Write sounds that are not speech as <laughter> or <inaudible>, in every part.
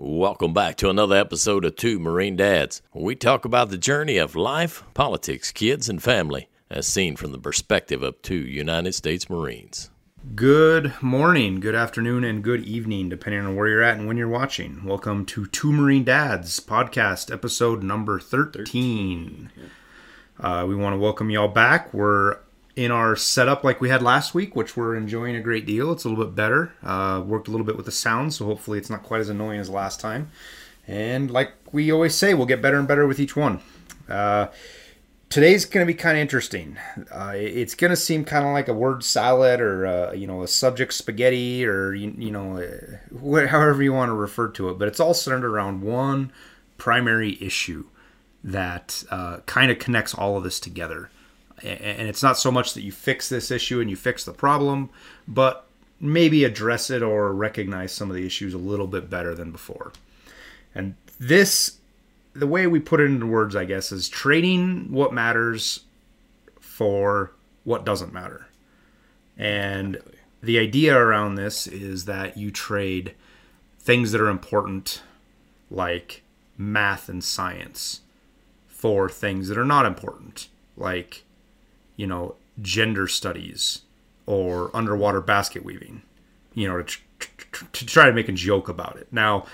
Welcome back to another episode of Two Marine Dads. where We talk about the journey of life, politics, kids, and family, as seen from the perspective of two United States Marines. Good morning, good afternoon, and good evening, depending on where you're at and when you're watching. Welcome to Two Marine Dads podcast, episode number 13. Uh, we want to welcome y'all back. We're in our setup like we had last week, which we're enjoying a great deal. It's a little bit better. Uh, worked a little bit with the sound, so hopefully it's not quite as annoying as last time. And like we always say, we'll get better and better with each one. Uh, today's going to be kind of interesting. Uh, it's going to seem kind of like a word salad or uh, you know a subject spaghetti or you, you know uh, however you want to refer to it, but it's all centered around one primary issue that uh, kind of connects all of this together. And it's not so much that you fix this issue and you fix the problem, but maybe address it or recognize some of the issues a little bit better than before. And this the way we put it into words, I guess, is trading what matters for what doesn't matter. And the idea around this is that you trade things that are important, like math and science, for things that are not important, like, you know, gender studies or underwater basket weaving, you know, to, tr- to try to make a joke about it. Now,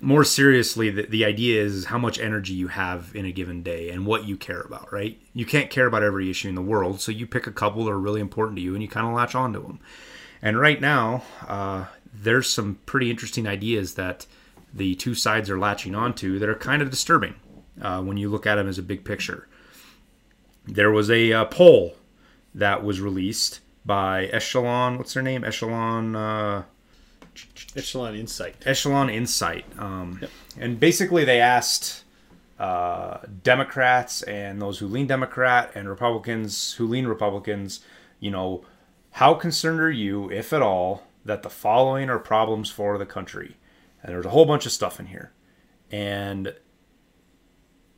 more seriously, the, the idea is how much energy you have in a given day and what you care about, right? You can't care about every issue in the world, so you pick a couple that are really important to you and you kind of latch onto them. And right now, uh, there's some pretty interesting ideas that the two sides are latching onto that are kind of disturbing uh, when you look at them as a big picture. There was a uh, poll that was released by Echelon. What's their name? Echelon. Uh, Echelon Insight. Echelon Insight. Um, And basically, they asked uh, Democrats and those who lean Democrat and Republicans who lean Republicans, you know, how concerned are you, if at all, that the following are problems for the country? And there's a whole bunch of stuff in here. And,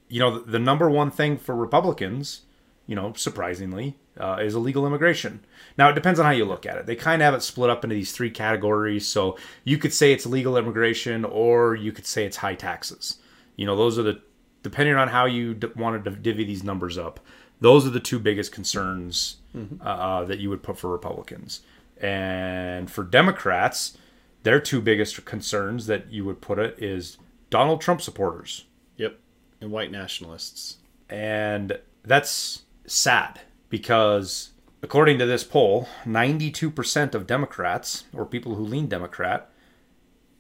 you know, the, the number one thing for Republicans, you know, surprisingly, uh, is illegal immigration. Now, it depends on how you look at it. They kind of have it split up into these three categories. So you could say it's illegal immigration, or you could say it's high taxes. You know, those are the, depending on how you d- wanted to divvy these numbers up, those are the two biggest concerns uh, that you would put for Republicans. And for Democrats, their two biggest concerns that you would put it is Donald Trump supporters Yep. And white nationalists. and that's sad because according to this poll 92% of democrats or people who lean democrat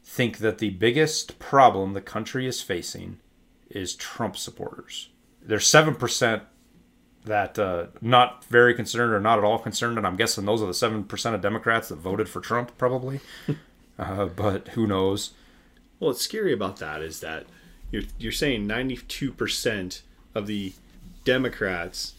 think that the biggest problem the country is facing is trump supporters. There's 7% that uh, not very concerned or not at all concerned and i'm guessing those are the 7% of democrats that voted for trump probably. <laughs> Uh, but who knows? Well, what's scary about that is that you're you're saying 92% of the Democrats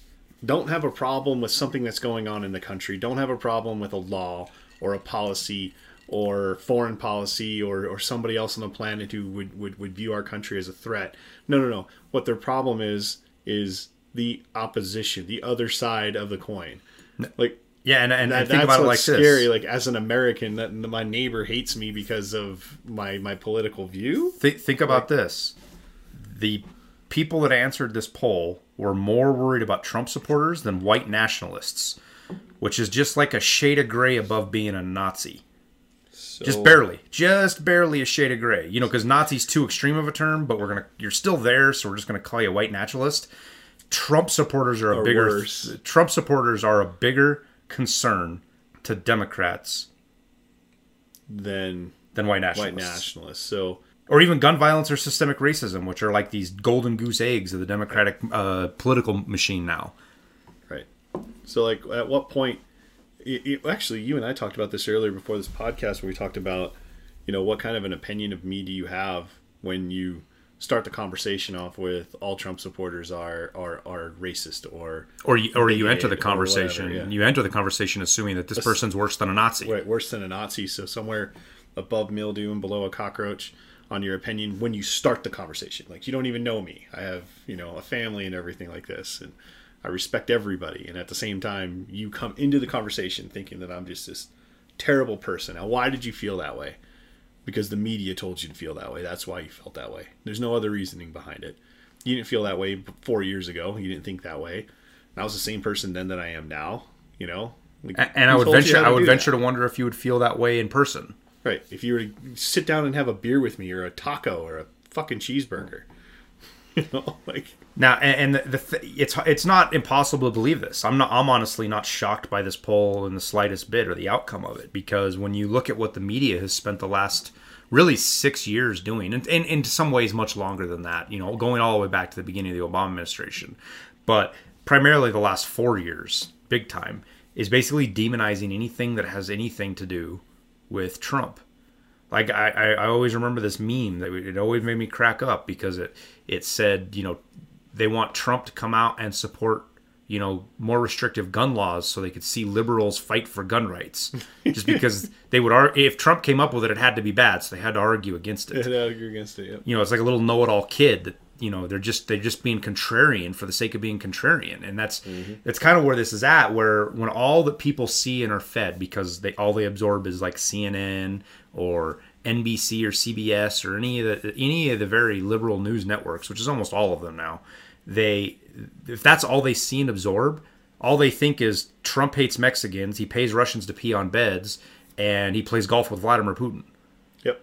don't have a problem with something that's going on in the country, don't have a problem with a law or a policy or foreign policy or, or somebody else on the planet who would, would, would view our country as a threat. No, no, no. What their problem is is the opposition, the other side of the coin. Like yeah and, and, that, and think about it like what's this scary. Like as an American, that my neighbor hates me because of my my political view. Th- think about this. The people that answered this poll were more worried about Trump supporters than white nationalists, which is just like a shade of gray above being a Nazi. just barely, just barely a shade of gray. You know, because Nazi's too extreme of a term, but we're gonna, you're still there, so we're just gonna call you a white nationalist. Trump supporters are a bigger. worse. Trump supporters are a bigger concern to Democrats Than than white nationalists. white nationalists. So or even gun violence or systemic racism, which are like these golden goose eggs of the Democratic uh, political machine now. right. So like, at what point? It, it- actually, you and I talked about this earlier before this podcast, where we talked about, you know, what kind of an opinion of me do you have when you start the conversation off with all Trump supporters are are, are racist or Or you, or you enter the conversation. whatever, yeah. You enter the conversation assuming that this person's worse than a Nazi. right, worse than a Nazi. So somewhere above mildew and below a cockroach on your opinion when you start the conversation. Like you don't even know me. I have you know a family and everything like this, and I respect everybody. And at the same time, you come into the conversation thinking that I'm just this terrible person. Now, why did you feel that way? because the media told you to feel that way. That's why you felt that way. There's no other reasoning behind it. You didn't feel that way four years ago. You didn't think that way. And I was the same person then that I am now. You know, like, And I would venture I would venture that? to wonder if you would feel that way in person. Right. If you were to sit down and have a beer with me, or a taco, or a fucking cheeseburger, <laughs> you know, like Now, and, and the, the th- it's it's not impossible to believe this. I'm not. I'm honestly not shocked by this poll in the slightest bit or the outcome of it because when you look at what the media has spent the last really six years doing, and, and in some ways much longer than that, you know, going all the way back to the beginning of the Obama administration, but primarily the last four years, big time, is basically demonizing anything that has anything to do with Trump. Like I, I, always remember this meme that it always made me crack up because it it said you know they want Trump to come out and support you know more restrictive gun laws so they could see liberals fight for gun rights <laughs> just because they would argue if Trump came up with it it had to be bad so they had to argue against it I'd argue against it. Yep. you know it's like a little know-it-all kid that you know they're just they're just being contrarian for the sake of being contrarian. And that's that's kind of where this is at where when all that people see and are fed because they all they absorb is like CNN or NBC or CBS or any of the any of the very liberal news networks which is almost all of them now they if that's all they see and absorb all they think is Trump hates Mexicans he pays Russians to pee on beds and he plays golf with Vladimir Putin. Yep.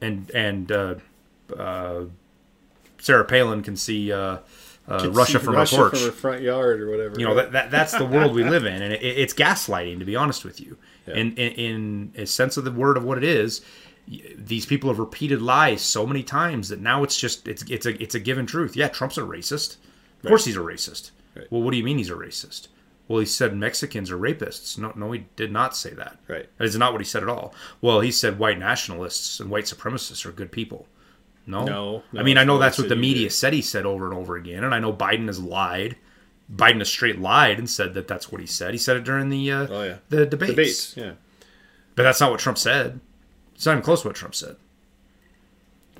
and and uh, uh, Sarah Palin can see uh, uh, Russia see from Russia her porch. from her front yard or whatever. you know that, that that's the world we live in, and it, it's gaslighting. To be honest with you, in, in in a sense of the word of what it is, these people have repeated lies so many times that now it's just it's it's a it's a given truth. Yeah, Trump's a racist. Of course, he's a racist. Right. Well, what do you mean he's a racist? Well, he said Mexicans are rapists. No, no, he did not say that. Right. That is not what he said at all. Well, he said white nationalists and white supremacists are good people. No. No, I mean, I know that's what the media either. said he said over and over again, and I know Biden has lied. Biden has straight lied and said that that's what he said. He said it during the uh, Oh yeah. the debates. Debates. Yeah. but that's not what Trump said. It's not even close to what Trump said.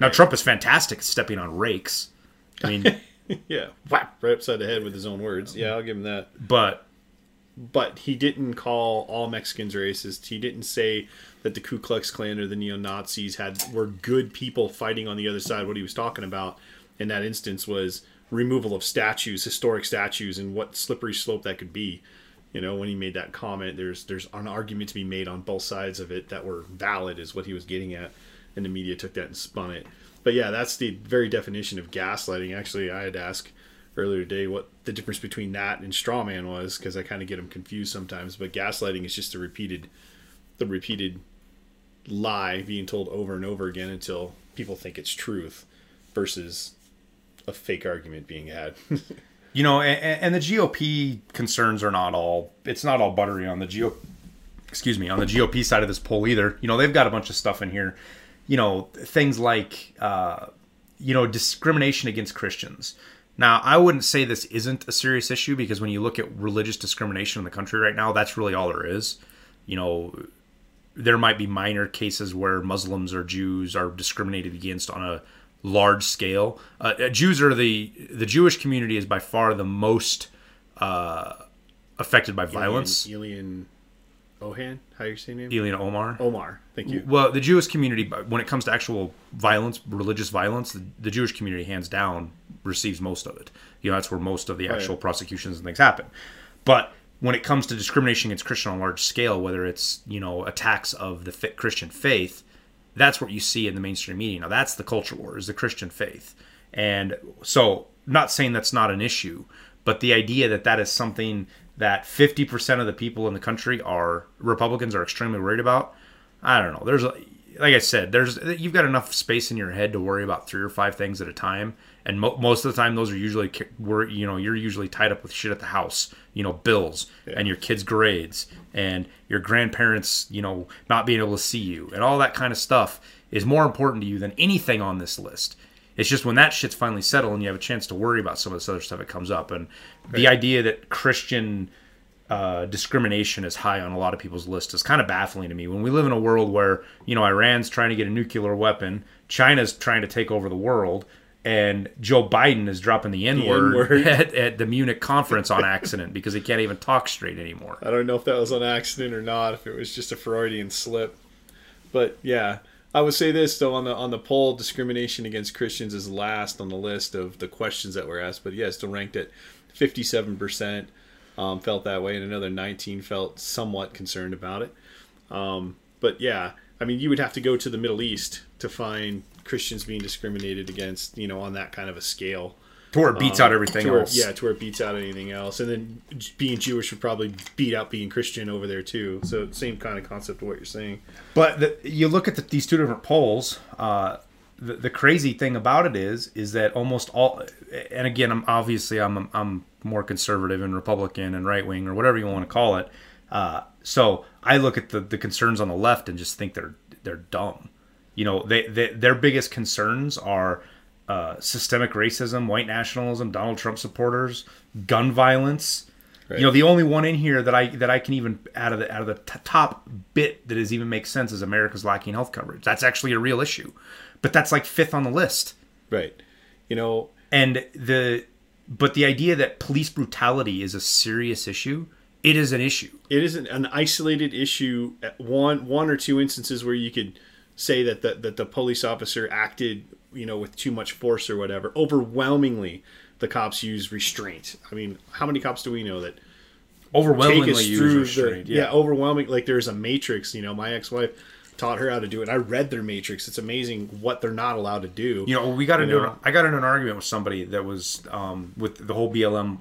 Now Trump is fantastic at stepping on rakes. I mean, <laughs> Yeah. Whap, right upside the head with his own words. Yeah, I'll give him that. but But he didn't call all Mexicans racist. He didn't say that the Ku Klux Klan or the neo Nazis had were good people fighting on the other side. What he was talking about in that instance was removal of statues, historic statues, and what slippery slope that could be. You know, when he made that comment, there's there's an argument to be made on both sides of it that were valid, is what he was getting at, and the media took that and spun it. But yeah, that's the very definition of gaslighting. Actually, I had to ask earlier today what the difference between that and straw man was because I kind of get them confused sometimes. But gaslighting is just the repeated, the repeated lie being told over and over again until people think it's truth, versus a fake argument being had. <laughs> you know, and, and the GOP concerns are not all. It's not all buttery on the GOP. Excuse me, on the GOP side of this poll either. You know, they've got a bunch of stuff in here. You know, things like uh, you know discrimination against Christians. Now, I wouldn't say this isn't a serious issue because when you look at religious discrimination in the country right now, that's really all there is. You know, there might be minor cases where Muslims or Jews are discriminated against on a large scale. Uh, uh, Jews are the the Jewish community is by far the most uh, affected by violence. Elian Ohan, how you say name? Ilhan Omar. Omar. Thank you. Well, the Jewish community, when it comes to actual violence, religious violence, the, the Jewish community, hands down, receives most of it. You know, that's where most of the actual yeah. prosecutions and things happen. But when it comes to discrimination against Christian on a large scale, whether it's you know attacks of the Christian faith, that's what you see in the mainstream media. Now, that's the culture war, is the Christian faith, and so not saying that's not an issue, but the idea that that is something that 50% of the people in the country are Republicans are extremely worried about. I don't know. There's a, like I said, there's you've got enough space in your head to worry about three or five things at a time, and mo- most of the time those are usually you know you're usually tied up with shit at the house, you know, bills and your kids' grades and your grandparents, you know, not being able to see you and all that kind of stuff is more important to you than anything on this list. It's just when that shit's finally settled and you have a chance to worry about some of this other stuff, it comes up. And the idea that Christian uh, discrimination is high on a lot of people's list is kind of baffling to me. When we live in a world where you know Iran's trying to get a nuclear weapon, China's trying to take over the world, and Joe Biden is dropping the N word N-word. <laughs> at, at the Munich conference on accident because he can't even talk straight anymore. I don't know if that was on accident or not, if it was just a Freudian slip. But yeah, I would say this though on the on the poll, discrimination against Christians is last on the list of the questions that were asked, but yeah, still ranked at fifty-seven percent um, felt that way, and another nineteen felt somewhat concerned about it. Um, but yeah, I mean, you would have to go to the Middle East to find Christians being discriminated against, you know, on that kind of a scale. To where it beats out everything To where- else. yeah, to where it beats out anything else. And then being Jewish would probably beat out being Christian over there too. So same kind of concept of what you're saying. But the, you look at the, these two different polls. Uh, the, the crazy thing about it is, is that almost all, and again, I'm obviously I'm I'm more conservative and Republican and right wing or whatever you want to call it. Uh, so I look at the, the concerns on the left and just think they're they're dumb. You know, they, they their biggest concerns are uh, systemic racism, white nationalism, Donald Trump supporters, gun violence. You know, the only one in here that I that I can even out of the out of the t- top bit that is even makes sense is America's lacking health coverage. That's actually a real issue, but that's like fifth on the list. Right. You know, And the but the idea that police brutality is a serious issue, it is an issue. it isn't an isolated issue at one one or two instances where you could say that the, that the police officer acted you know with too much force or whatever overwhelmingly the cops use restraint i mean how many cops do we know that take Overwhelmingly us use through the restraint. yeah. overwhelming like there's a matrix you know my ex-wife taught her how to do it i read their matrix it's amazing what they're not allowed to do You know, we got into an, I got into an argument with somebody that was um, with the whole BLM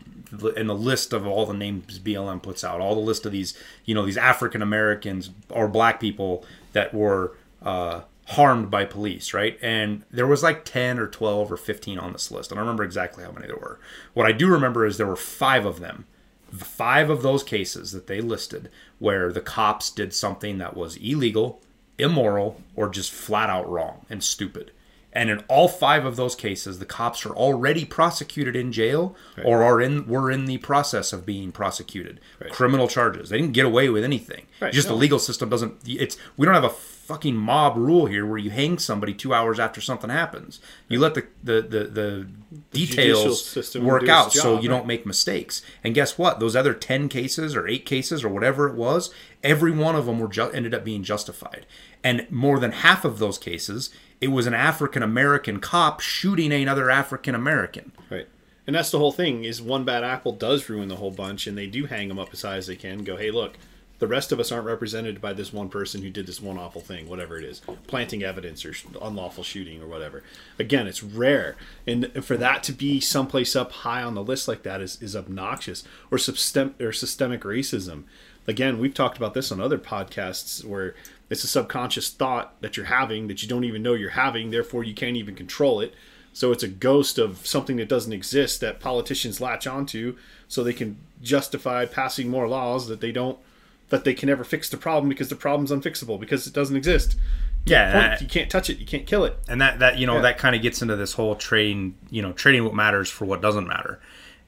and the list of all the names BLM puts out, all the list of these, you know, these African Americans or black people that were uh, harmed by police, right? And there was like 10 or 12 or 15 on this list. I don't remember exactly how many there were. What I do remember is there were five of them. Five of those cases that they listed where the cops did something that was illegal, immoral, or just flat out wrong and stupid. And in all five of those cases, the cops are already prosecuted in jail or are in were in the process of being prosecuted. Criminal charges. They didn't get away with anything. Right, Just no. the legal system doesn't it's we don't have a fucking mob rule here where you hang somebody two hours after something happens. You let the the, the, the judicial details system work out so you right. don't make mistakes. And guess what? Those other 10 cases or 8 cases or whatever it was, every one of them were ju- ended up being justified. And more than half of those cases, it was an African American cop shooting another African American. Right. And that's the whole thing is one bad apple does ruin the whole bunch and they do hang them up as high as they can go, hey, look, the rest of us aren't represented by this one person who did this one awful thing, whatever it is, planting evidence or unlawful shooting or whatever. Again, it's rare. And for that to be someplace up high on the list like that is, is obnoxious. Or, system- or systemic racism. Again, we've talked about this on other podcasts where it's a subconscious thought that you're having that you don't even know you're having, therefore you can't even control it. So it's a ghost of something that doesn't exist that politicians latch onto so they can justify passing more laws that they don't that they can never fix the problem because the problem's unfixable because it doesn't exist. Yeah, that- you can't touch it, you can't kill it. and that that you know Yeah. that kind of gets into this whole trading you know trading what matters for what doesn't matter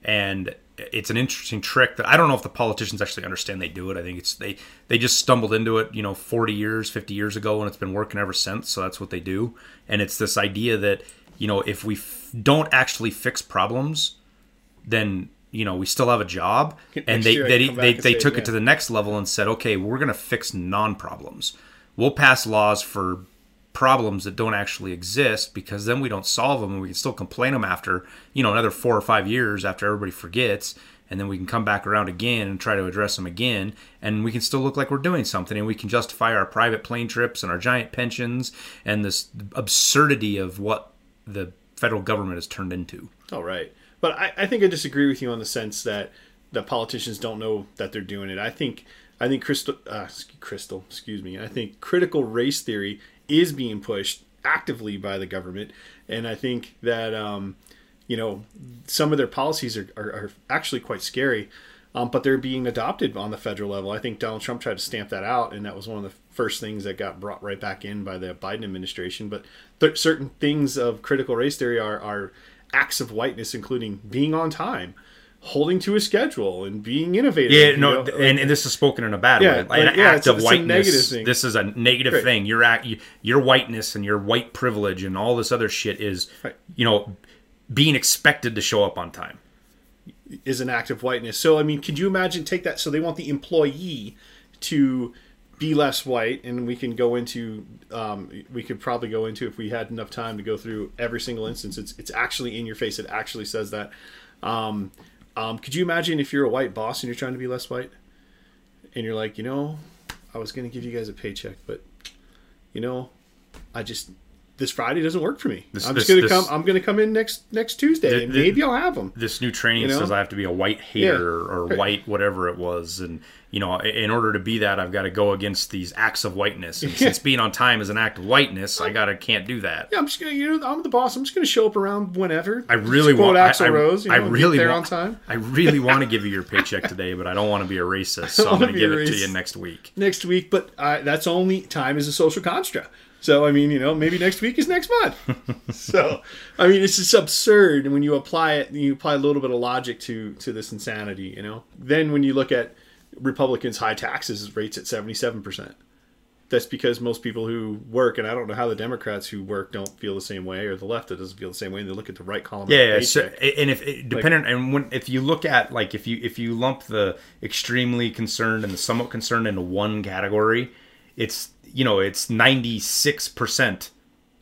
and it's an interesting trick that i don't know if the politicians actually understand they do it. I think it's they they just stumbled into it you know 40 years 50 years ago and it's been working ever since so that's what they do. And it's this idea that you know if we f- don't actually fix problems then you know we still have a job. And they they, can come back they, they took yeah. it to the next level and said okay we're going to fix non-problems. We'll pass laws for problems that don't actually exist because then we don't solve them and we can still complain them after you know another four or five years after everybody forgets and then we can come back around again and try to address them again and we can still look like we're doing something and we can justify our private plane trips and our giant pensions and this absurdity of what the federal government has turned into All right. But I, I think I disagree with you on the sense that the politicians don't know that they're doing it. I think I think crystal uh, crystal, excuse me. I think critical race theory is being pushed actively by the government, and I think that um, you know some of their policies are, are, are actually quite scary. Um, but they're being adopted on the federal level. I think Donald Trump tried to stamp that out, and that was one of the first things that got brought right back in by the Biden administration. But th- certain things of critical race theory are, are acts of whiteness, including being on time, holding to a schedule, and being innovative. Yeah, no, know? and, and this is spoken in a bad Yeah, way. like, an yeah, act it's- of it's a whiteness. negative thing. This is a negative Right. thing. Your act, your whiteness, and your white privilege, and all this other shit is, Right. you know, being expected to show up on time. is an act of whiteness. So I mean, could you imagine take that? So they want the employee to be less white, and we can go into um, we could probably go into if we had enough time to go through every single instance. It's it's actually in your face. It actually says that. Um, um, could you imagine if you're a white boss and you're trying to be less white, and you're like, you know, I was going to give you guys a paycheck, but you know, I just this Friday doesn't work for me. This- I'm just this- gonna this- come. I'm gonna come in next next Tuesday, and maybe I'll have them. this new training You know? says I have to be a white hater Yeah. or Right. white whatever it was, and you know, in order to be that, I've got to go against these acts of whiteness. And since being on time is an act of whiteness, I gotta can't do that. Yeah, I'm just gonna. You know, I'm the boss. I'm just gonna show up around whenever. I really want. Axl I, Rose. You know, I really there want, on time. I really want to give you your <laughs> paycheck today, but I don't want to be a racist, so I'm going to give it to you next week. next week, but uh, that's only time is a social construct. So I mean, you know, maybe next week is next month. so I mean, it's just absurd. And when you apply it, you apply a little bit of logic to to this insanity. You know, then when you look at Republicans' high taxes rates at seventy seven percent. That's because most people who work, and I don't know how the Democrats who work don't feel the same way, or the left that doesn't feel the same way. And they look at the right column. of the Yeah, yeah, so, and if it- depending and when if you look at like if you if you lump the extremely concerned and the somewhat concerned into one category, it's you know it's ninety six percent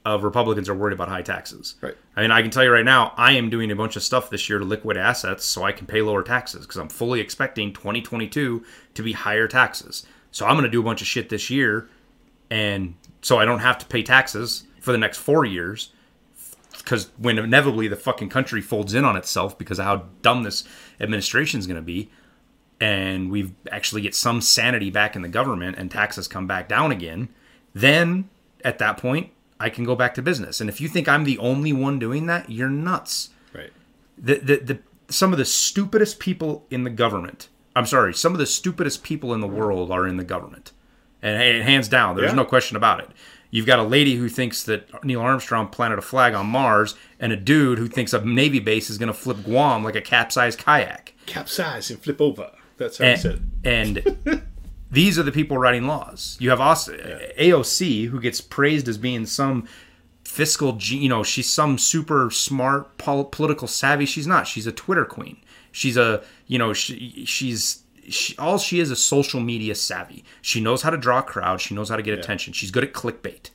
of Republicans are worried about high taxes. Right. I mean, I can tell you right now, I am doing a bunch of stuff this year to liquid assets so I can pay lower taxes because I'm fully expecting 2022 to be higher taxes. So I'm going to do a bunch of shit this year, and so I don't have to pay taxes for the next four years because when inevitably the fucking country folds in on itself because of how dumb this administration is going to be, and we actually get some sanity back in the government and taxes come back down again, then at that point I can go back to business. And if you think I'm the only one doing that, you're nuts. right. The the, the some of the stupidest people in the government. I'm sorry, some of the stupidest people in the world are in the government, and, and hands down, there's Yeah. no question about it. You've got a lady who thinks that Neil Armstrong planted a flag on Mars, and a dude who thinks a Navy base is going to flip Guam like a capsized kayak. Capsize and flip over. That's how I said. And, and <laughs> these are the people writing laws. You have Aus- AOC, who gets praised as being some fiscal, you know, she's some super smart pol- political savvy. She's not. She's a Twitter queen. She's a, you know, she, she's. She, all she is is social media savvy. She knows how to draw a crowd. She knows how to get attention. She's good at clickbait.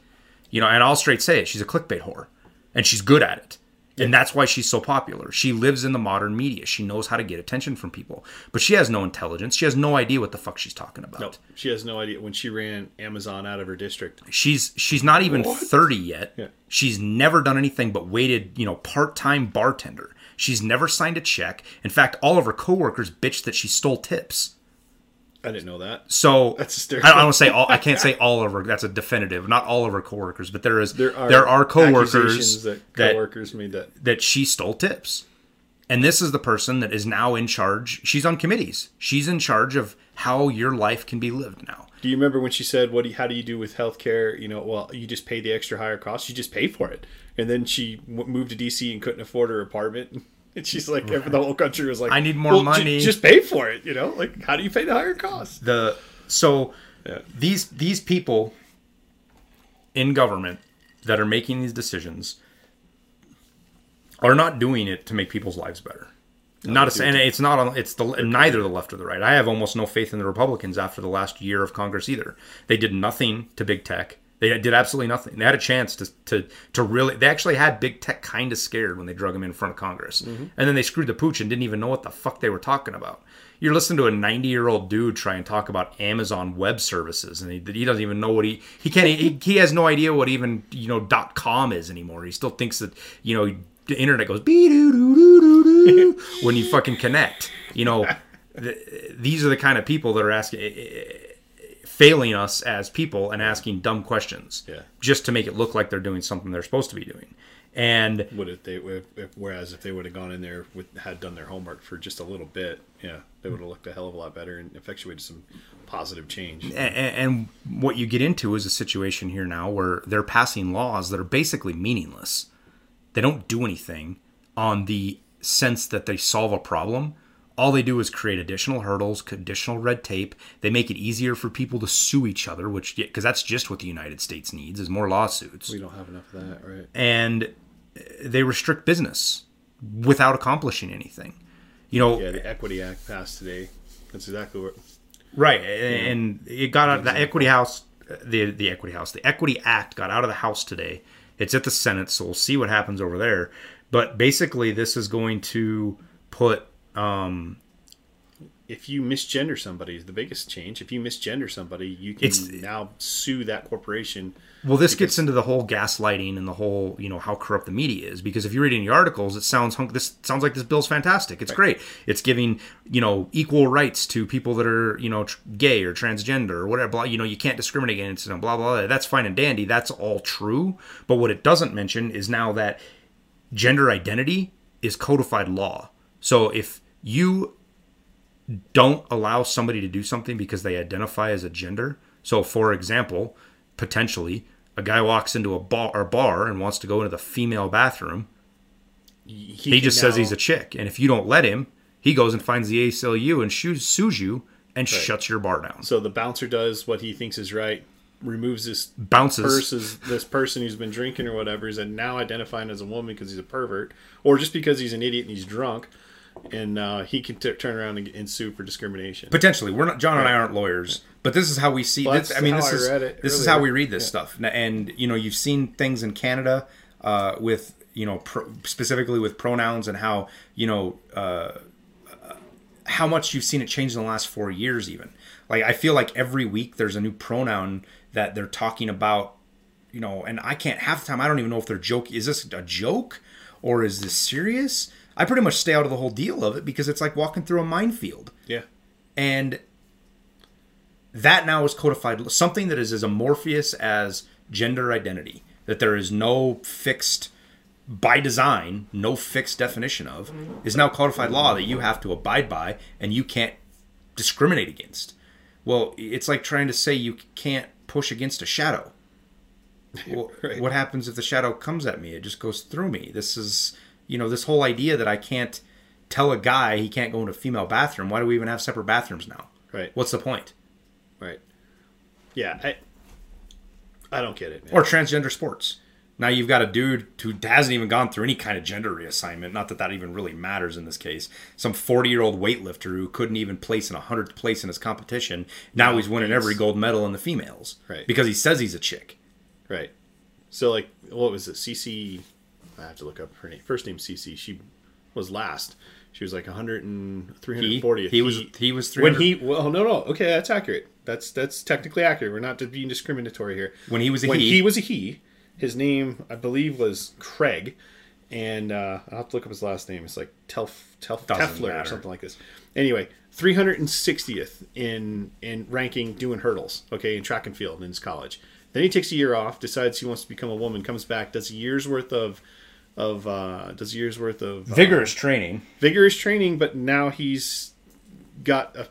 You know, and I'll straight say it. She's a clickbait whore, and she's good at it. And that's why she's so popular. She lives in the modern media. She knows how to get attention from people. But she has no intelligence. She has no idea what the fuck she's talking about. No, she has no idea when she ran Amazon out of her district. She's she's not even 30 yet. Yeah. She's never done anything but waited, you know, part-time bartender. She's never signed a check. In fact, all of her coworkers bitched that she stole tips. I didn't know that. So That's I hysterical. don't, I don't say all. I can't say <laughs> all of her. That's a definitive. Not all of her coworkers, but there is There are there are coworkers that that coworkers made that. that she stole tips. And this is the person that is now in charge. She's on committees. She's in charge of how your life can be lived now. Do you remember when she said, "What? Do you, how do you do with healthcare? You know, well, you just pay the extra higher cost. You just pay for it." And then she w- moved to DC and couldn't afford her apartment. <laughs> And she's like, the whole country was like, I need more "Well, money." just pay for it. You know, like how do you pay the higher cost? The so Yeah. these these people in government that are making these decisions are not doing it to make people's lives better. Not a, and it's not on. It's the neither the left or the right. I have almost no faith in the Republicans after the last year of Congress either. They did nothing to big tech. They did absolutely nothing. They had a chance to to to really. They actually had big tech kind of scared when they drug him in front of Congress, mm-hmm. and then they screwed the pooch and didn't even know what the fuck they were talking about. You're listening to a 90 year old dude try and talk about Amazon Web Services, and he, he doesn't even know what he he can't he, he has no idea what even you know dot com is anymore. He still thinks that you know the internet goes bee doo doo doo doo doo when you fucking connect. You know, th these are the kind of people that are asking failing us as people and asking dumb questions Yeah. just to make it look like they're doing something they're supposed to be doing. And Would if they if, if, whereas if they would have gone in there with had done their homework for just a little bit, yeah, they would have looked a hell of a lot better and effectuated some positive change. and, and what you get into is a situation here now where they're passing laws that are basically meaningless. They don't do anything on the sense that they solve a problem. All they do is create additional hurdles, additional red tape. They make it easier for people to sue each other, which because that's just what the United States needs is more lawsuits. We don't have enough of that, right? And they restrict business without accomplishing anything. You know, Yeah, the Equity Act passed today. That's exactly what Right, and it got out the equity house, the the equity house, the equity act got out of the house today. It's at the Senate, so we'll see what happens over there. But basically, this is going to put um, if you misgender somebody is the biggest change. If you misgender somebody, you can It's- now sue that corporation. Well, this gets into the whole gaslighting and the whole, you know, how corrupt the media is. Because if you read any articles, it sounds hunk. This sounds like this bill's fantastic. It's great. It's giving, you know, equal rights to people that are, you know, tr- gay or transgender or whatever. Blah, you know, you can't discriminate against them. Blah blah. blah. That's fine and dandy. That's all true. But what it doesn't mention is now that gender identity is codified law. So if you don't allow somebody to do something because they identify as a gender. So, for example, potentially a guy walks into a bar, or bar and wants to go into the female bathroom. He, He just says he's a chick, and if you don't let him, he goes and finds the ACLU and shoo- sues you and shuts your bar down. So the bouncer does what he thinks is right, removes this Bounces. versus this person who's been drinking or whatever is now identifying as a woman because he's a pervert, or just because he's an idiot and he's drunk, and uh, he can t- turn around and, and sue for discrimination. Potentially, we're not. John and I aren't lawyers, but this is how we see. Well, this, I mean, this I is this is how we read this stuff. And- you know, you've seen things in Canada uh, with you know pro, specifically with pronouns and how you know uh, how much you've seen it change in the last four years. Even like I feel like every week there's a new pronoun that they're talking about. You know, and I can't half the time. I don't even know if they're joking. Is this a joke or is this serious? I pretty much stay out of the whole deal of it because it's like walking through a minefield. Yeah, and that now is codified something that is as amorphous as gender identity that there is no fixed by design no fixed definition of is now codified law that you have to abide by and you can't discriminate against. Well it's like trying to say you can't push against a shadow. <laughs> Well, Right. what happens if the shadow comes at me? It just goes through me. This is you know this whole idea that i can't tell a guy he can't go into a female bathroom why do we even have separate bathrooms now right, what's the point right. Yeah, I, I don't get it. Man. or transgender sports now you've got a dude who hasn't even gone through any kind of gender reassignment not that that even really matters in this case some 40 year old weightlifter who couldn't even place in a 100th place in his competition now he's winning every gold medal in the females Right. because he says he's a chick Right. So like, what was it? CeCe. I have to look up her name. First name CeCe. She was last. She was like 100 and 340th. he was he was when he well no no okay that's accurate that's that's technically accurate we're not being discriminatory here When he was a when he. he was a he his name I believe was Craig and uh, I'll have to look up his last name it's like Telf, Telf Tefler or something like this anyway 360th in in ranking doing hurdles okay in track and field in his college then he takes a year off decides he wants to become a woman comes back does a year's worth of of uh, does year's worth of uh, vigorous training vigorous training, but now he's got a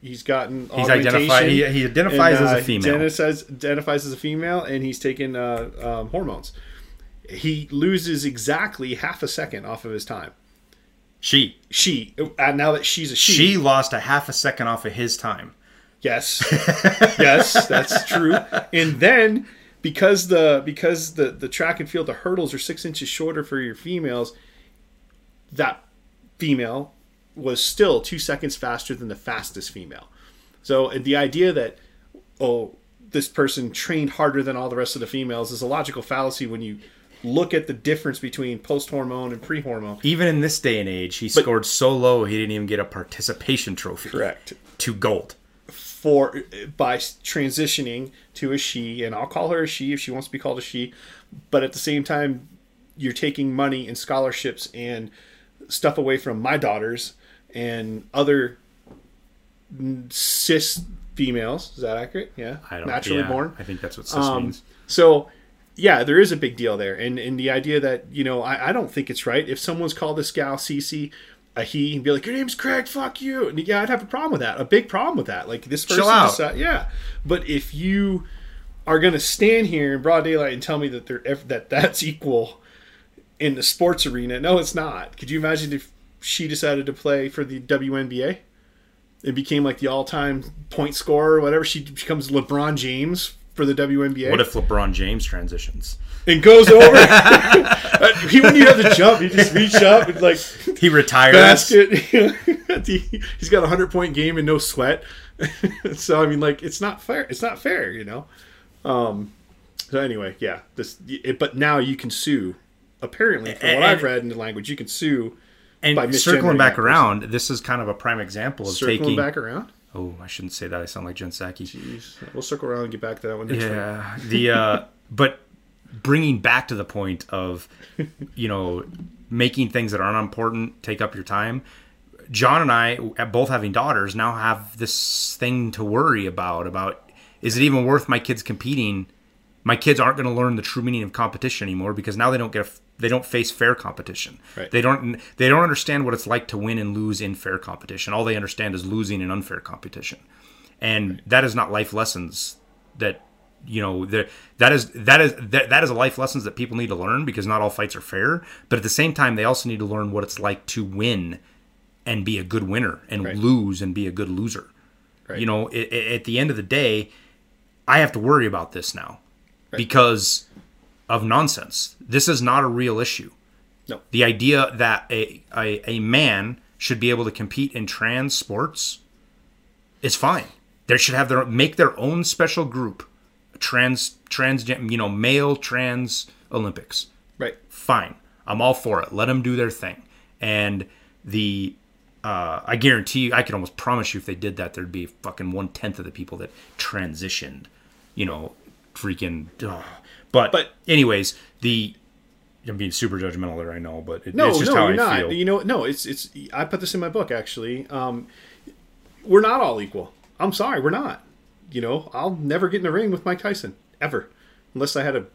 he's gotten He's identified- he- he identifies and, as a uh, female. Identifies, identifies as a female, and he's taken uh, um, hormones. He loses exactly half a second off of his time. she She uh, now that she's a she, she lost a half a second off of his time yes, <laughs> yes, that's true. And then because the because the the track and field the hurdles are six inches shorter for your females, that female was still two seconds faster than the fastest female. So the idea that oh this person trained harder than all the rest of the females is a logical fallacy when you look at the difference between post hormone and pre hormone. even in this day and age he scored so low he didn't even get a participation trophy Correct. to gold for by transitioning to a she, and I'll call her a she if she wants to be called a she. But at the same time, you're taking money and scholarships and stuff away from my daughters and other cis females. Is that accurate? Yeah, I don't naturally yeah, born. I think that's what cis Um, means. so, yeah, there is a big deal there, and and the idea that you know, I, I don't think it's right if someone's called this gal Cece a he and be like, your name's Craig, fuck you, and yeah, I'd have a problem with that, a big problem with that. Like this person, Chill out. decide- yeah, but if you are gonna stand here in broad daylight and tell me that they're that that's equal in the sports arena, no, it's not. Could you imagine if she decided to play for the WNBA? It became like the all-time point scorer or whatever. She becomes LeBron James for the WNBA What if LeBron James transitions? and goes over. he <laughs> he wouldn't even have to jump. He just reach up and like He retires. basket. <laughs> He's got a hundred point game and no sweat. <laughs> so I mean, like, it's not fair. It's not fair, you know. Um. So anyway, yeah. This, it, but now you can sue. Apparently, from what And- I've read in the language, you can sue. And by circling back that around, this is kind of a prime example of Circling taking. back around. Oh, I shouldn't say that. I sound like Jen Psaki. Jeez. We'll circle around and get back to that one. next time. Yeah, the uh, <laughs> but bringing back to the point of you know making things that aren't important take up your time. John and I, both having daughters, now have this thing to worry about. About is it even worth my kids competing? My kids aren't going to learn the true meaning of competition anymore because now they don't get a, they don't face fair competition. Right. They don't they don't understand what it's like to win and lose in fair competition. All they understand is losing in unfair competition, and that is not life lessons that you know that that is that is that, that is a life lessons that people need to learn because not all fights are fair. But at the same time, they also need to learn what it's like to win and be a good winner and Right. lose and be a good loser. Right. You know, i i at the end of the day, I have to worry about this now because of nonsense. This is not a real issue. No. The idea that a, a, a man should be able to compete in trans sports is fine. They should have their make their own special group, trans trans you know male trans Olympics. Right. Fine, I'm all for it. Let them do their thing. And the uh, I guarantee you, I can almost promise you, if they did that, there'd be fucking one tenth of the people that transitioned. You know, freaking. ugh. But But- anyways, the I'm being super judgmental there. I know, but it, No, it's just no, how you're I not. feel. You know, no, it's it's. I put this in my book actually. Um, we're not all equal. I'm sorry, we're not. You know, I'll never get in the ring with Mike Tyson ever, unless I had a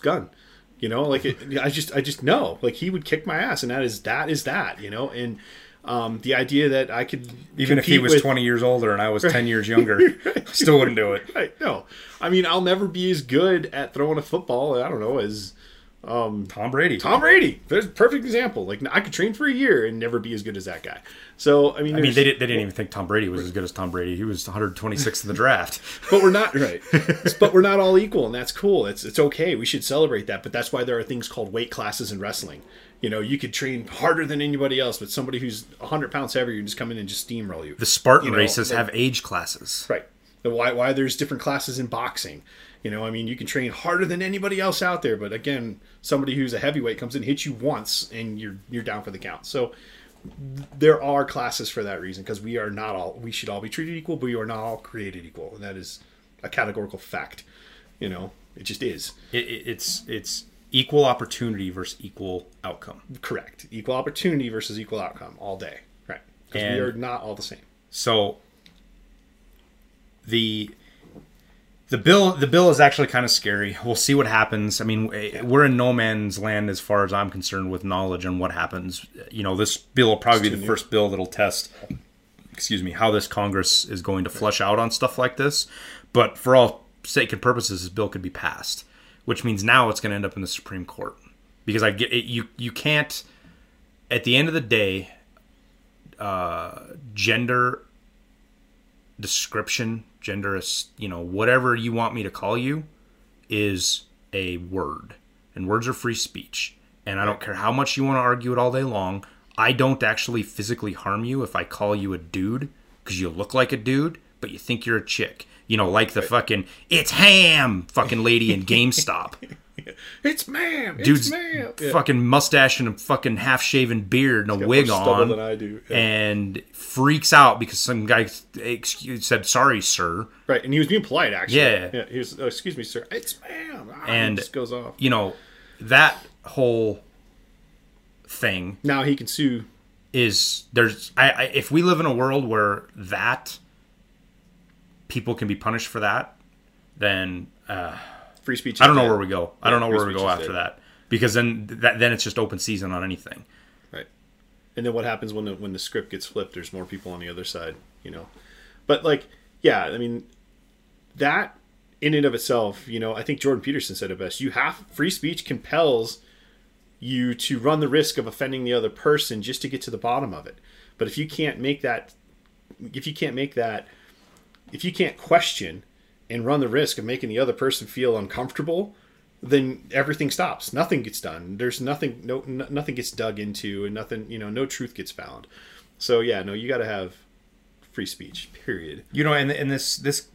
gun. You know, like it, I just I just know like he would kick my ass, and that is that is that. You know, and um, the idea that I could Even if he was with- 20 years older and I was <laughs> 10 years younger, <laughs> still wouldn't do it. Right, no, I mean I'll never be as good at throwing a football. I don't know as Tom Brady. Tom Brady. There's a perfect example. Like I could train for a year and never be as good as that guy. So I mean, I mean, they, did, they didn't even think Tom Brady was as good as Tom Brady. He was 126th in the draft. <laughs> but we're not right. but we're not all equal, and that's cool. It's it's okay. We should celebrate that. But that's why there are things called weight classes in wrestling. You know, you could train harder than anybody else, but somebody who's 100 pounds heavier can just come in and just steamroll you. The Spartan You know, races like- have age classes. Right. The why why there's different classes in boxing. You know, I mean, you can train harder than anybody else out there, but again, somebody who's a heavyweight comes in, hits you once, and you're you're down for the count. So there are classes for that reason because we are not all we should all be treated equal, but we are not all created equal, and that is a categorical fact. You know, it just is It, it, it's it's equal opportunity versus equal outcome. correct. Equal opportunity versus equal outcome all day, right? Because we are not all the same. So the the bill the bill is actually kind of scary. We'll see what happens. I mean, eh, we're in no man's land as far as I'm concerned with knowledge on what happens. You know, this bill will probably be the first bill that'll test excuse me, how this Congress is going to flush out on stuff like this. But for all sake and purposes, this bill could be passed, which means now it's going to end up in the Supreme Court because I get it, you. You can't. At the end of the day, uh, gender description, gender, is- you know, whatever you want me to call you, is a word, and words are free speech. And I don't care how much you want to argue it all day long. I don't actually physically harm you if I call you a dude because you look like a dude, but you think you're a chick. You know, like the fucking it's ham fucking lady in GameStop. <laughs> It's ma'am, Dude's it's ma'am. Yeah. fucking mustache and a fucking half shaven beard and a wig more on than I do. Yeah. and freaks out because some guy excuse, said sorry, sir. Right, and he was being polite, actually. Yeah. yeah. He was, oh, excuse me, sir. It's ma'am. Ah, And- it just goes off. You know, that whole thing Now he can sue. is there's I, I if we live in a world where that people can be punished for that, then uh, Free speech. I don't know dead. where we go. I don't know free where we go after dead. that because then that then it's just open season on anything. Right. And then what happens when the when the script gets flipped? There's more people on the other side, you know. But like, yeah, I mean, that in and of itself, you know, I think Jordan Peterson said it best. You have free speech compels you to run the risk of offending the other person just to get to the bottom of it. But if you can't make that, if you can't make that, if you can't question and run the risk of making the other person feel uncomfortable, then everything stops. Nothing gets done. There's nothing. No, n- nothing gets dug into, and nothing. You know, no truth gets found. So yeah, no, you got to have free speech. Period. You know, and and this this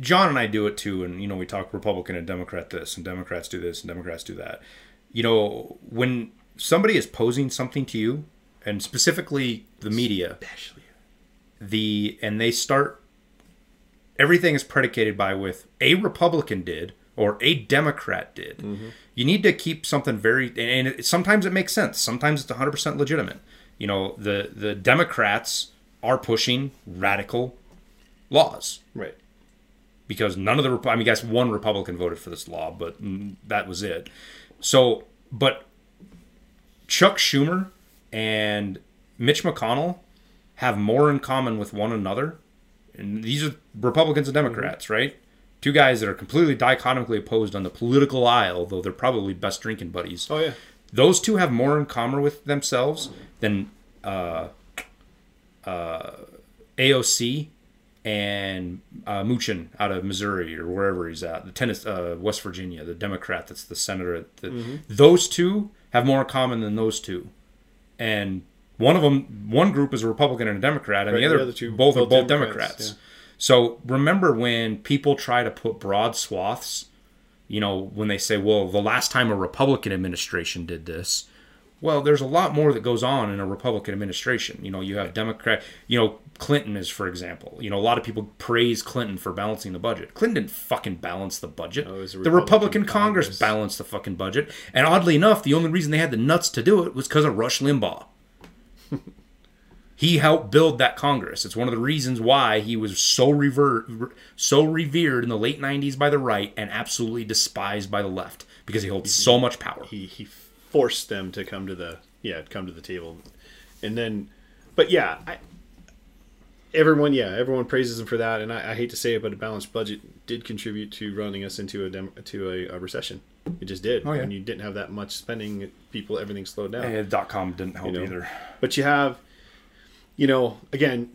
John and I do it too, and you know we talk Republican and Democrat this, and Democrats do this, and Democrats do that. You know, when somebody is posing something to you, and specifically the media, Especially. the and they start everything is predicated by with a Republican did or a Democrat did. Mm-hmm. You need to keep something very and it, sometimes it makes sense. Sometimes it's 100% legitimate. You know, the the Democrats are pushing radical laws Right. because none of the I mean, I guess one Republican voted for this law, but that was it. So, but Chuck Schumer and Mitch McConnell have more in common with one another. And these are Republicans and Democrats, right? Two guys that are completely dichotomically opposed on the political aisle, though they're probably best drinking buddies. Oh yeah. Those two have more in common with themselves than uh, uh, AOC and uh, Manchin out of Missouri or wherever he's at, the tennis, uh, West Virginia, the Democrat that's the senator. The, Those two have more in common than those two, and one of them, one group is a Republican and a Democrat, and Right, the the other, other two, both are both both Democrats, Democrats. yeah. So remember when people try to put broad swaths, you know, when they say, "Well, the last time a Republican administration did this." Well, there's a lot more that goes on in a Republican administration. You know, you have Democrat, you know, Clinton is, for example. You know, a lot of people praise Clinton for balancing the budget. Clinton didn't fucking balance the budget. No, a the Republican Republican Congress, Congress. balanced the fucking budget. And oddly enough, the only reason they had the nuts to do it was because of Rush Limbaugh. <laughs> he helped build that Congress. It's one of the reasons why he was so rever- so revered in the late 90s by the right and absolutely despised by the left because he holds so much power. he he forced them to come to the yeah come to the table and then but yeah I, everyone yeah everyone praises him for that and I, I hate to say it but a balanced budget did contribute to running us into a dem- to a, a recession it just did Oh, yeah. when you didn't have that much spending people everything slowed down dot com didn't help you know. either. but you have you know again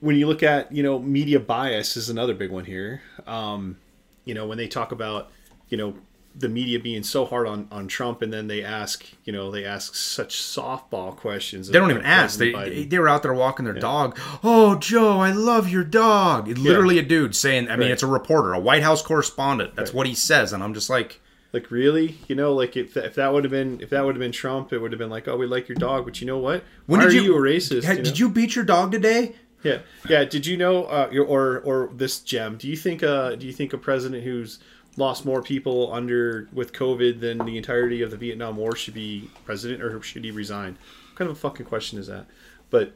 when you look at you know media bias is another big one here um you know when they talk about you know the media being so hard on on Trump and then they ask you know they ask such softball questions They don't even ask. They, Biden. they were out there walking their dog. Oh, Joe, I love your dog. It- Literally a dude saying, I mean, Right. it's a reporter, a White House correspondent. That's what he says. And I'm just like, like really you know like if, if that would have been if that would have been Trump it would have been like oh we like your dog but you know what when Why did are you, you, a racist Had- you Did you beat your dog today? Yeah, yeah. Did you know, uh, your, or or this gem? Do you think, uh, do you think a president who's lost more people under with COVID than the entirety of the Vietnam War should be president, or should he resign? What kind of a fucking question is that? But,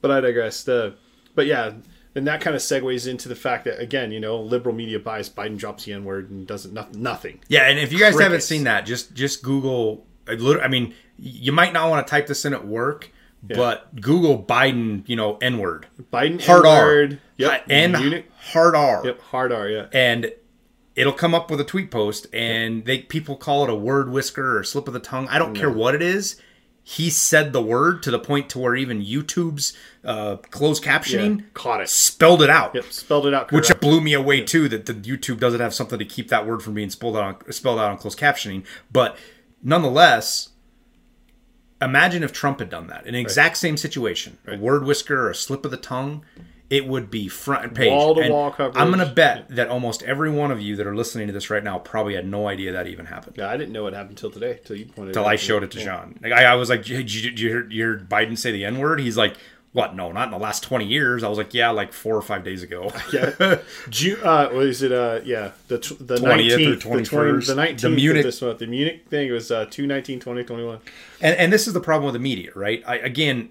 but I digress. The, but yeah, and that kind of segues into the fact that again, you know, liberal media bias. Biden drops the N word and doesn't nothing. nothing. Yeah, and if you guys haven't seen that, just just Google. Uh, I mean, you might not want to type this in at work, but Google Biden, you know, N word, Biden hard R, N-word, Yep. N Munich. hard R, Yep. Hard R. Yeah. and it'll come up with a tweet post, and they people call it a word whisker or slip of the tongue. I don't care what it is. He said the word to the point to where even YouTube's uh, closed captioning Yeah, caught it. spelled it out. Yep. Spelled it out. Which blew me away too. That the YouTube doesn't have something to keep that word from being spelled out on, spelled out on closed captioning. But nonetheless, imagine if Trump had done that in an exact same situation, a word whisker or a slip of the tongue. It would be front page. Wall-to-wall coverage. I'm going to bet that almost every one of you that are listening to this right now probably had no idea that even happened. Yeah, I didn't know it happened till today. Till you pointed. Till it out I showed it to Yeah. John. Like, I, I was like, "Hey, did you, did you hear, you hear Biden say the N word? He's like, what? No, not in the last 20 years. I was like, yeah, like four or five days ago. <laughs> yeah. June, uh, what is it? Uh, yeah, the tw- the 20th or nineteenth, the 21st. the nineteenth, The Munich- this month. The Munich thing was uh, 219 2021 And, and this is the problem with the media, right? I, again,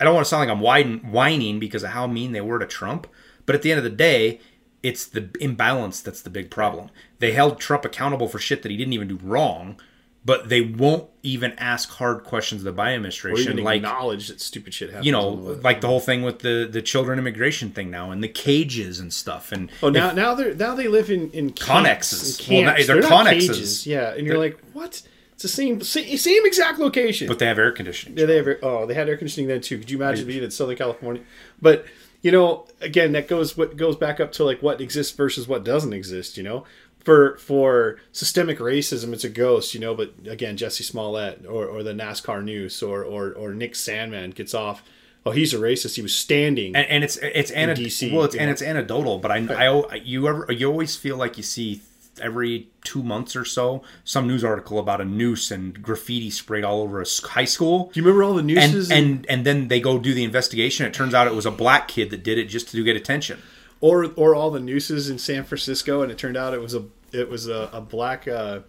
I don't want to sound like I'm whining, whining because of how mean they were to Trump, but at the end of the day, it's the imbalance that's the big problem. They held Trump accountable for shit that he didn't even do wrong, but they won't even ask hard questions of the Biden administration, like acknowledge that stupid shit happened. you know, like the whole thing with the the children immigration thing now and the cages and stuff. And oh now now they now they live in in Connexes. in Well, camps. they're they're, not connexes. cages. Yeah, and you're like, what? It's the same same, same exact location. but they have air conditioning. Yeah, they have. Oh, they had air conditioning then too. Could you imagine being in Southern California? But you know, again, that goes what goes back up to like what exists versus what doesn't exist. You know, for for systemic racism, it's a ghost, you know. But again, Jussie Smollett or, or the NASCAR news or, or or Nick Sandmann gets off. Oh, he's a racist. He was standing. and, and it's it's DC, well, it's and know? it's anecdotal. But I, I you ever you always feel like you see every two months or so some news article about a noose and graffiti sprayed all over a high school. Do you remember all the And, nooses? and and then they go do the investigation. It turns out it was a black kid that did it just to get attention. or or all the nooses in San Francisco, and it turned out it was a it was a, a black uh,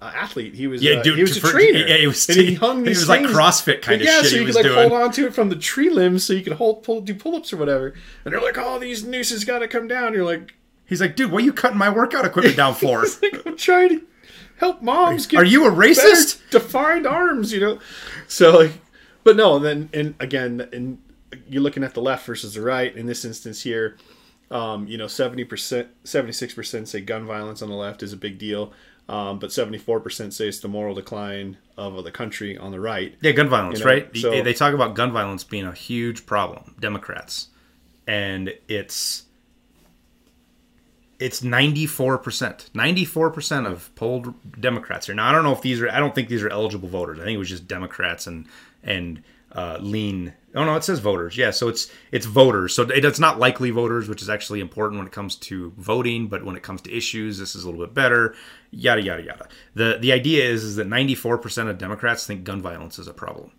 uh, athlete. He was Yeah, uh, dude, he was a for- trainer. yeah, it was- and <laughs> he hung these was like things. CrossFit kinda yeah, shit so he you was could like doing. hold on to it from the tree limbs, so you could hold pull do pull ups or whatever. And they're like, "Oh, these nooses got to come down." You're like, He's like, dude, what are you cutting my workout equipment down <laughs> for? It's like I'm trying to help moms get Are you a better racist? defined arms, you know. So like, but no, and then and again, and you're looking at the left versus the right. In this instance here, um, you know, seventy percent, seventy six percent say gun violence on the left is a big deal, um, but seventy four percent say it's the moral decline of the country on the right. Yeah, gun violence, You know, right? so- they, they talk about gun violence being a huge problem, Democrats. And it's it's 94%. 94% of polled Democrats here. Now, I don't know if these are I don't think these are eligible voters. I think it was just Democrats and and uh, lean. Oh no, it says voters. Yeah, so it's it's voters. So it, it's not likely voters, which is actually important when it comes to voting, but when it comes to issues, this is a little bit better. Yada yada yada. The the idea is is that 94% of Democrats think gun violence is a problem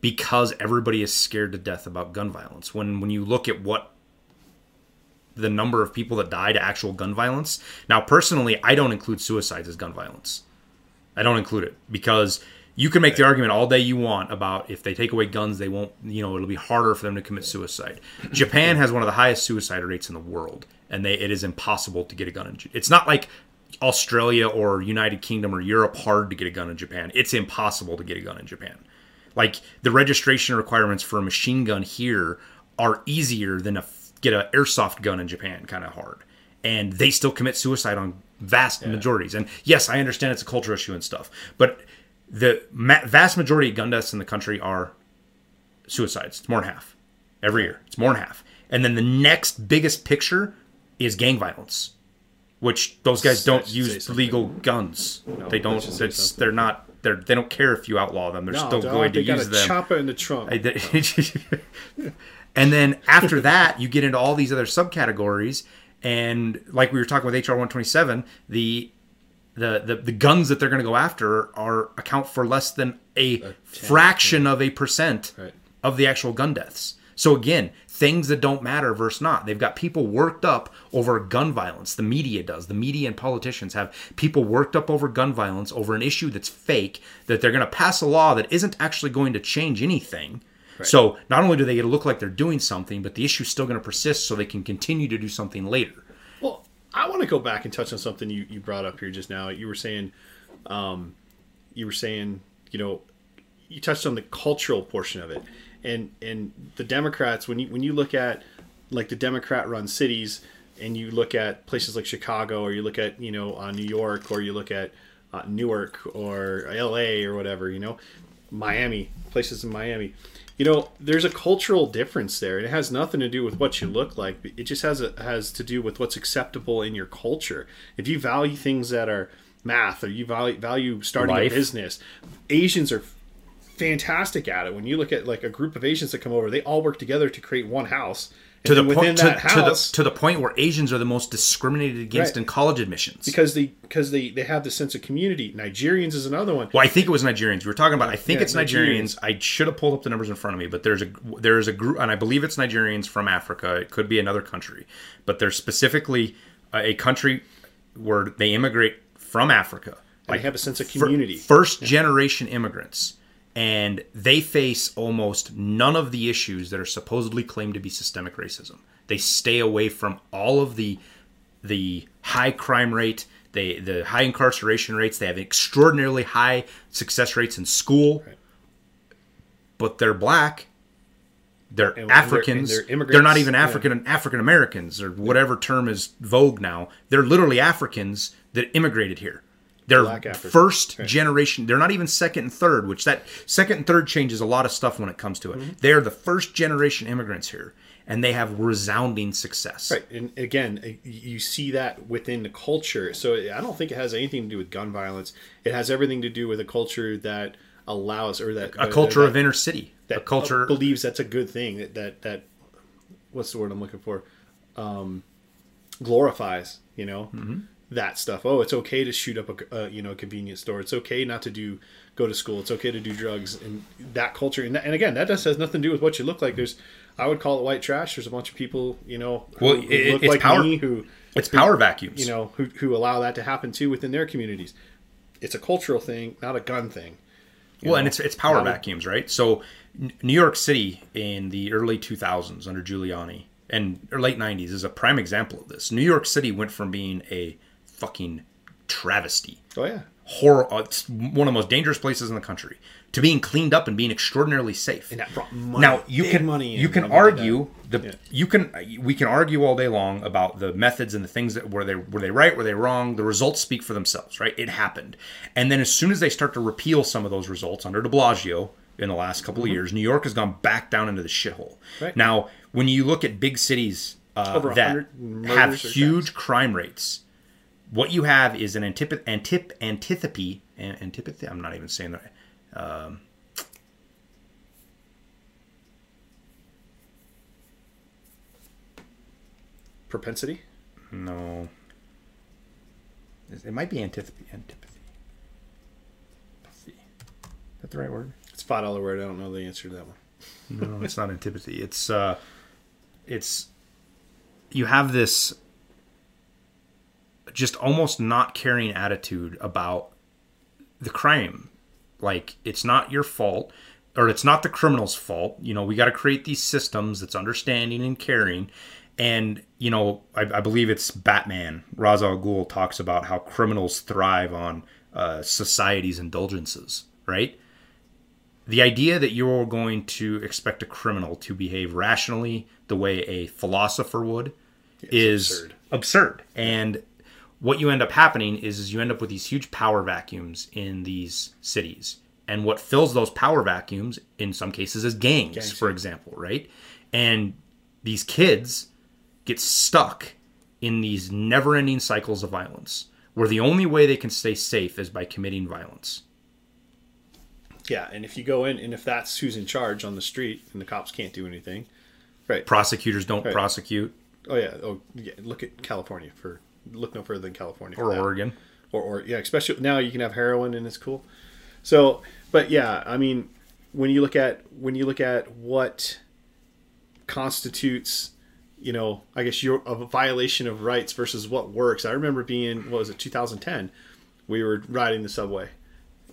because everybody is scared to death about gun violence. When when you look at what the number of people that die to actual gun violence. Now, personally, I don't include suicides as gun violence. I don't include it because you can make the argument all day you want about if they take away guns, they won't, you know, it'll be harder for them to commit suicide. Japan has one of the highest suicide rates in the world, and they it is impossible to get a gun in. It's not like Australia or United Kingdom or Europe hard to get a gun in Japan. It's impossible to get a gun in Japan. Like the registration requirements for a machine gun here are easier than a get an airsoft gun in Japan, kind of hard. And they still commit suicide on vast majorities. And yes, I understand it's a culture issue and stuff, but the ma- vast majority of gun deaths in the country are suicides. It's more than half every year. It's more than half. And then the next biggest picture is gang violence, which those guys don't use legal guns. they don't. It's, they're not. They're, they don't care if you outlaw them. They're No, still going to they got use a them. chopper in the trunk. I did- <laughs> and then after that, you get into all these other subcategories, and like we were talking with HR one twenty seven, the the, the the guns that they're going to go after are account for less than a fraction of a percent Right. of the actual gun deaths. So again, things that don't matter versus not. They've got people worked up over gun violence. The media does. The media and politicians have people worked up over gun violence over an issue that's fake that they're going to pass a law that isn't actually going to change anything. So not only do they get to look like they're doing something, but the issue's still going to persist so they can continue to do something later. Well, I want to go back and touch on something you, you brought up here just now. You were saying, um, you were saying, you know, you touched on the cultural portion of it, and and the Democrats when you when you look at like the Democrat-run cities, and you look at places like Chicago, or you look at you know uh, New York, or you look at uh, Newark or L.A. or whatever, you know, Miami, places in Miami. You know, there's a cultural difference there, it has nothing to do with what you look like. It just has a, has to do with what's acceptable in your culture. If you value things that are math, or you value value starting Life. a business, Asians are fantastic at it. When you look at like a group of Asians that come over, they all work together to create one house. To the point to, to the to the point where Asians are the most discriminated against Right. in college admissions. because they because they they have the sense of community. Nigerians is another one. Well, I think it was Nigerians. We were talking about. I think Yeah, it's Nigerians. I should have pulled up the numbers in front of me, but there's a there is a group, and I believe it's Nigerians from Africa. It could be another country, but there's specifically a, a country where they immigrate from Africa. And they have a sense of community. first generation immigrants, and they face almost none of the issues that are supposedly claimed to be systemic racism. They stay away from all of the the high crime rate, they the high incarceration rates. They have extraordinarily high success rates in school, but they're black. They're And- they're- Africans. and They're, they're not even yeah. African African Americans or whatever term is vogue now. They're literally Africans that immigrated here. They're first generation. They're not even second and third, which that second and third changes a lot of stuff when it comes to it. Mm-hmm. They're the first generation immigrants here, and they have resounding success. Right, and again, uh, you see that within the culture. So I don't think it has anything to do with gun violence. It has everything to do with a culture that allows, or that A culture that, of inner city. that a culture. believes that's a good thing. That that that what's the word I'm looking for? Um, glorifies, you know, Mm-hmm. That stuff. Oh, it's okay to shoot up a uh, you know a convenience store. It's okay not to do go to school. It's okay to do drugs and that culture. And, that, and again, that just has nothing to do with what you look like. There's, I would call it white trash. There's a bunch of people, you know, who, Well, who it- look it's like power- me who it's power vacuums. you know who who allow that to happen too within their communities. It's a cultural thing, not a gun thing. well, and it's it's power vacuums, right? So, New York City in the early 2000s under Giuliani and or late 90s is a prime example of this. New York City went from being a fucking travesty Oh yeah, horror. uh, It's one of the most dangerous places in the country to being cleaned up and being extraordinarily safe. and that brought money. now you can money. you can when they did argue the Yeah. you can we can argue all day long about the methods and the things that were they were they right were they wrong the results speak for themselves right it happened and then as soon as they start to repeal some of those results under De Blasio in the last couple of years New York has gone back down into the shithole Mm-hmm. Right. now when you look at big cities uh, that have huge crime rates what you have is an antip- antip- antipathy antipathy I'm not even saying that propensity. No. It might be antipathy. Antipathy. Is that the right word? It's five dollar word. I don't know the answer to that one. No, it's not antipathy. It's uh, it's you have this just almost not caring attitude about the crime. Like it's not your fault, or it's not the criminal's fault. You know, we got to create these systems that's understanding and caring. And you know, I, I believe it's Batman. Ra's al Ghul talks about how criminals thrive on uh, society's indulgences, right? the idea that you're going to expect a criminal to behave rationally the way a philosopher would is absurd. absurd. And what you end up happening is, is you end up with these huge power vacuums in these cities. And what fills those power vacuums in some cases is gangs, for example, right? And these kids get stuck in these never-ending cycles of violence where the only way they can stay safe is by committing violence. Yeah, and if you go in, and if that's who's in charge on the street, and the cops can't do anything, right? Prosecutors don't Right. prosecute Oh yeah. Oh yeah. Look at California for look no further than California or that. Oregon. or, or yeah, especially now you can have heroin and it's cool. So, but yeah, I mean, when you look at when you look at what constitutes, you know, I guess your a violation of rights versus what works. I remember being what was it, 2010? We were riding the subway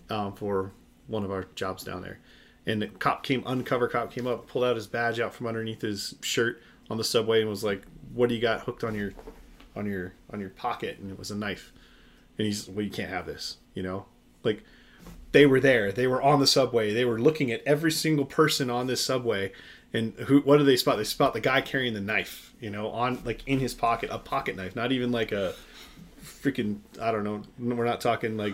um, for one of our jobs down there, and the cop came, undercover cop came up, pulled out his badge out from underneath his shirt on the subway, and was like, "What do you got hooked on your, on your, on your pocket?" And it was a knife. And he's, well, you can't have this, you know? Like, they were there. They were on the subway. They were looking at every single person on this subway. And who, what do they spot? They spot the guy carrying the knife, you know, on, like, in his pocket, a pocket knife, not even like a freaking, I don't know, we're not talking like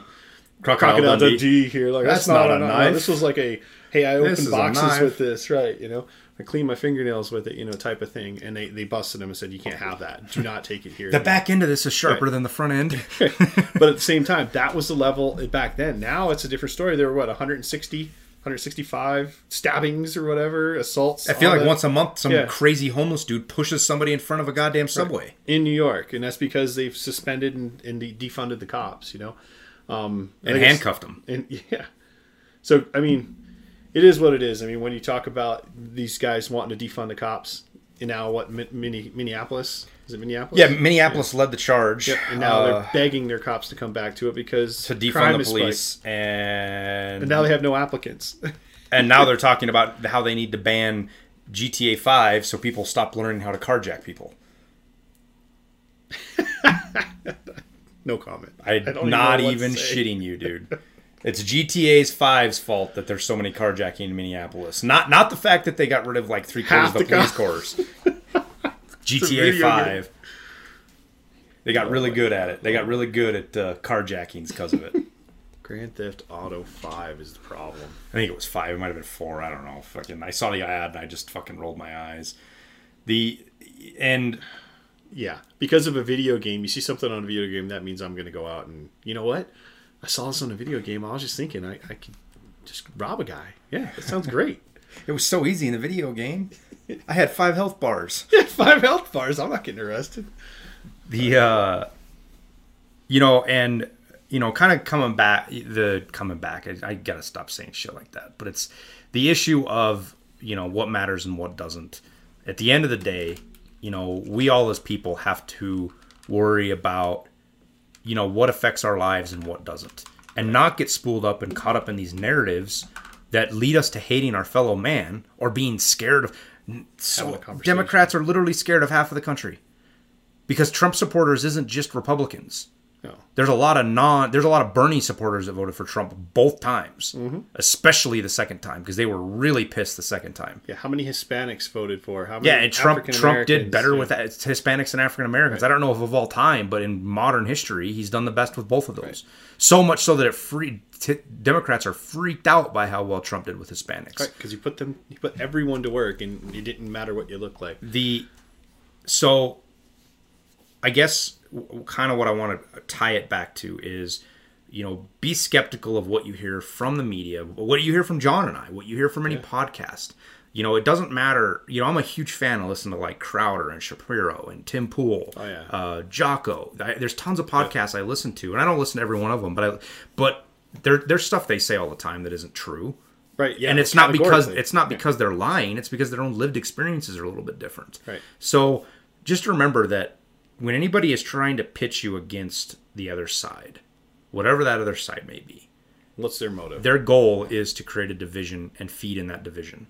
Crocodile Dundee here. Like, that's, That's not, not a knife. knife. This was like a, hey, I opened boxes with this, right, you know? I clean my fingernails with it, you know, type of thing. And they, they busted him and said, you can't have that. Do not take it here. The back end of this is sharper than the front end. <laughs> but at the same time, that was the level back then. Now it's a different story. There were what 160, 165 stabbings or whatever, assaults. I feel like the- once a month, some Yeah. crazy homeless dude pushes somebody in front of a goddamn subway. in New York, and that's because they've suspended and, and defunded the cops. You know, um, And guess- handcuffed them. And yeah, so I mean, it is what it is. I mean, when you talk about these guys wanting to defund the cops, and now what? Mi- Mini, Minneapolis is it Minneapolis? Yeah, Minneapolis led the charge Yep, and now uh, they're begging their cops to come back to it because to defund crime the police, and And now they have no applicants. <laughs> and now they're talking about how they need to ban GTA Five so people stop learning how to carjack people. <laughs> no comment. I'm even not to even shitting you, dude. <laughs> It's GTA's 5's fault that there's so many carjacking in Minneapolis. Not not the fact that they got rid of like three quarters Half of the the police car- corps. <laughs> GTA video 5. They got really good at it. They got really good at uh, carjackings because of it. Grand Theft Auto Five is the problem. I think it was five. It might have been four. I don't know. Fucking, I saw the ad and I just fucking rolled my eyes. The and Yeah, because of a video game, you see something on a video game, that means I'm going to go out and you know what? I saw this on a video game. I was just thinking I, I could just rob a guy. Yeah, that sounds great. <laughs> it was so easy in the video game. I had five health bars. <laughs> Five health bars. I'm not getting arrested. the uh you know and you know kind of coming back the coming back I, I gotta stop saying shit like that but it's the issue of you know what matters and what doesn't at the end of the day you know we all as people have to worry about you know what affects our lives and what doesn't and not get spooled up and caught up in these narratives that lead us to hating our fellow man or being scared of so Having a conversation. democrats are literally scared of half of the country because Trump supporters isn't just Republicans. No. There's a lot of non. There's a lot of Bernie supporters that voted for Trump both times, Mm-hmm. especially the second time because they were really pissed the second time. Yeah, how many Hispanics voted for? How many Yeah, and Trump Trump did better Yeah. with Hispanics and African Americans. I don't know if of all time, but in modern history, he's done the best with both of those. So much so that it free t- Democrats are freaked out by how well Trump did with Hispanics. Right, because you put them, you put everyone to work, and it didn't matter what you look like. the so i guess kind of what i want to tie it back to is you know be skeptical of what you hear from the media what do you hear from john and i what you hear from any podcast. You know it doesn't matter you know i'm a huge fan of listening to like crowder and shapiro and tim pool Oh, yeah. uh jocko. I, there's tons of podcasts i listen to and i don't listen to every one of them but i but there, there's stuff they say all the time that isn't true. Right, yeah, and it's not because it's not because they're lying it's because their own lived experiences are a little bit different. Right. so just remember that when anybody is trying to pitch you against the other side whatever that other side may be What's their motive? their goal is to create a division and feed in that division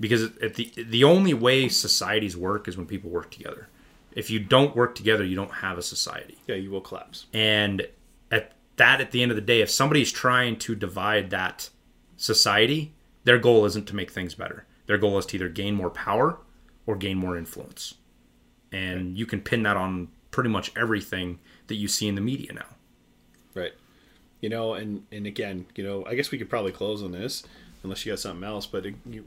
because at the the only way societies work is when people work together if you don't work together you don't have a society yeah, you will collapse. and at that, at the end of the day, if somebody's trying to divide that society, their goal isn't to make things better. Their goal is to either gain more power or gain more influence. And you can pin that on pretty much everything that you see in the media now. Right. You know, and and again, you know, I guess we could probably close on this unless you got something else. But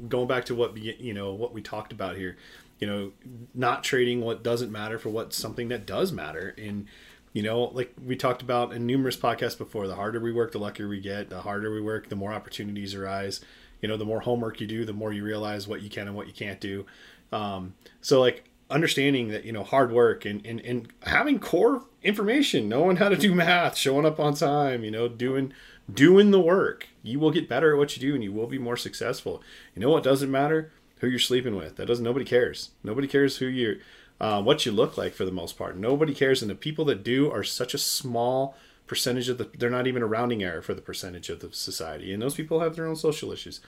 going back to what you know what we talked about here, you know, not trading what doesn't matter for what something that does matter. And you know, like we talked about in numerous podcasts before, the harder we work, the luckier we get. The harder we work, the more opportunities arise. You know, the more homework you do, the more you realize what you can and what you can't do. Um, so like understanding that you know hard work and, and and having core information knowing how to do math showing up on time you know doing doing the work. You will get better at what you do and you will be more successful. You know what doesn't matter? Who you're sleeping with. That doesn't nobody cares. Nobody cares who you uh, what you look like for the most part. Nobody cares. And the people that do are such a small percentage of the they're not even a rounding error for the percentage of the society. And those people have their own social issues.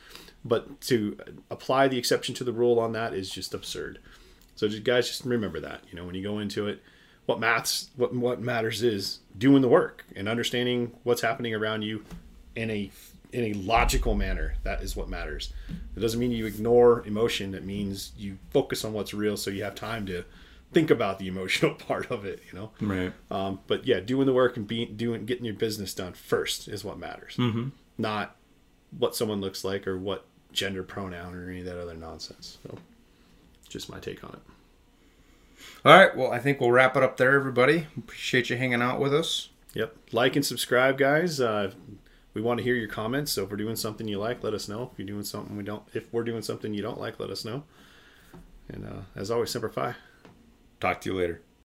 But to apply the exception to the rule on that is just absurd so just guys, just remember that. You know, when you go into it, what maths, what what matters is doing the work and understanding what's happening around you in a in a logical manner. That is what matters. It doesn't mean you ignore emotion. It means you focus on what's real, so you have time to think about the <laughs> emotional part of it. You know. Right. Um, but yeah, doing the work and being doing getting your business done first is what matters. Mm-hmm. Not what someone looks like or what gender pronoun or any of that other nonsense. So, just my take on it. All right. Well, I think we'll wrap it up there, everybody. Appreciate you hanging out with us. Yep. Like and subscribe, guys. Uh, we want to hear your comments. So if we're doing something you like, let us know. If you're doing something we don't, if we're doing something you don't like, let us know. And uh, as always, Semper Fi. Talk to you later.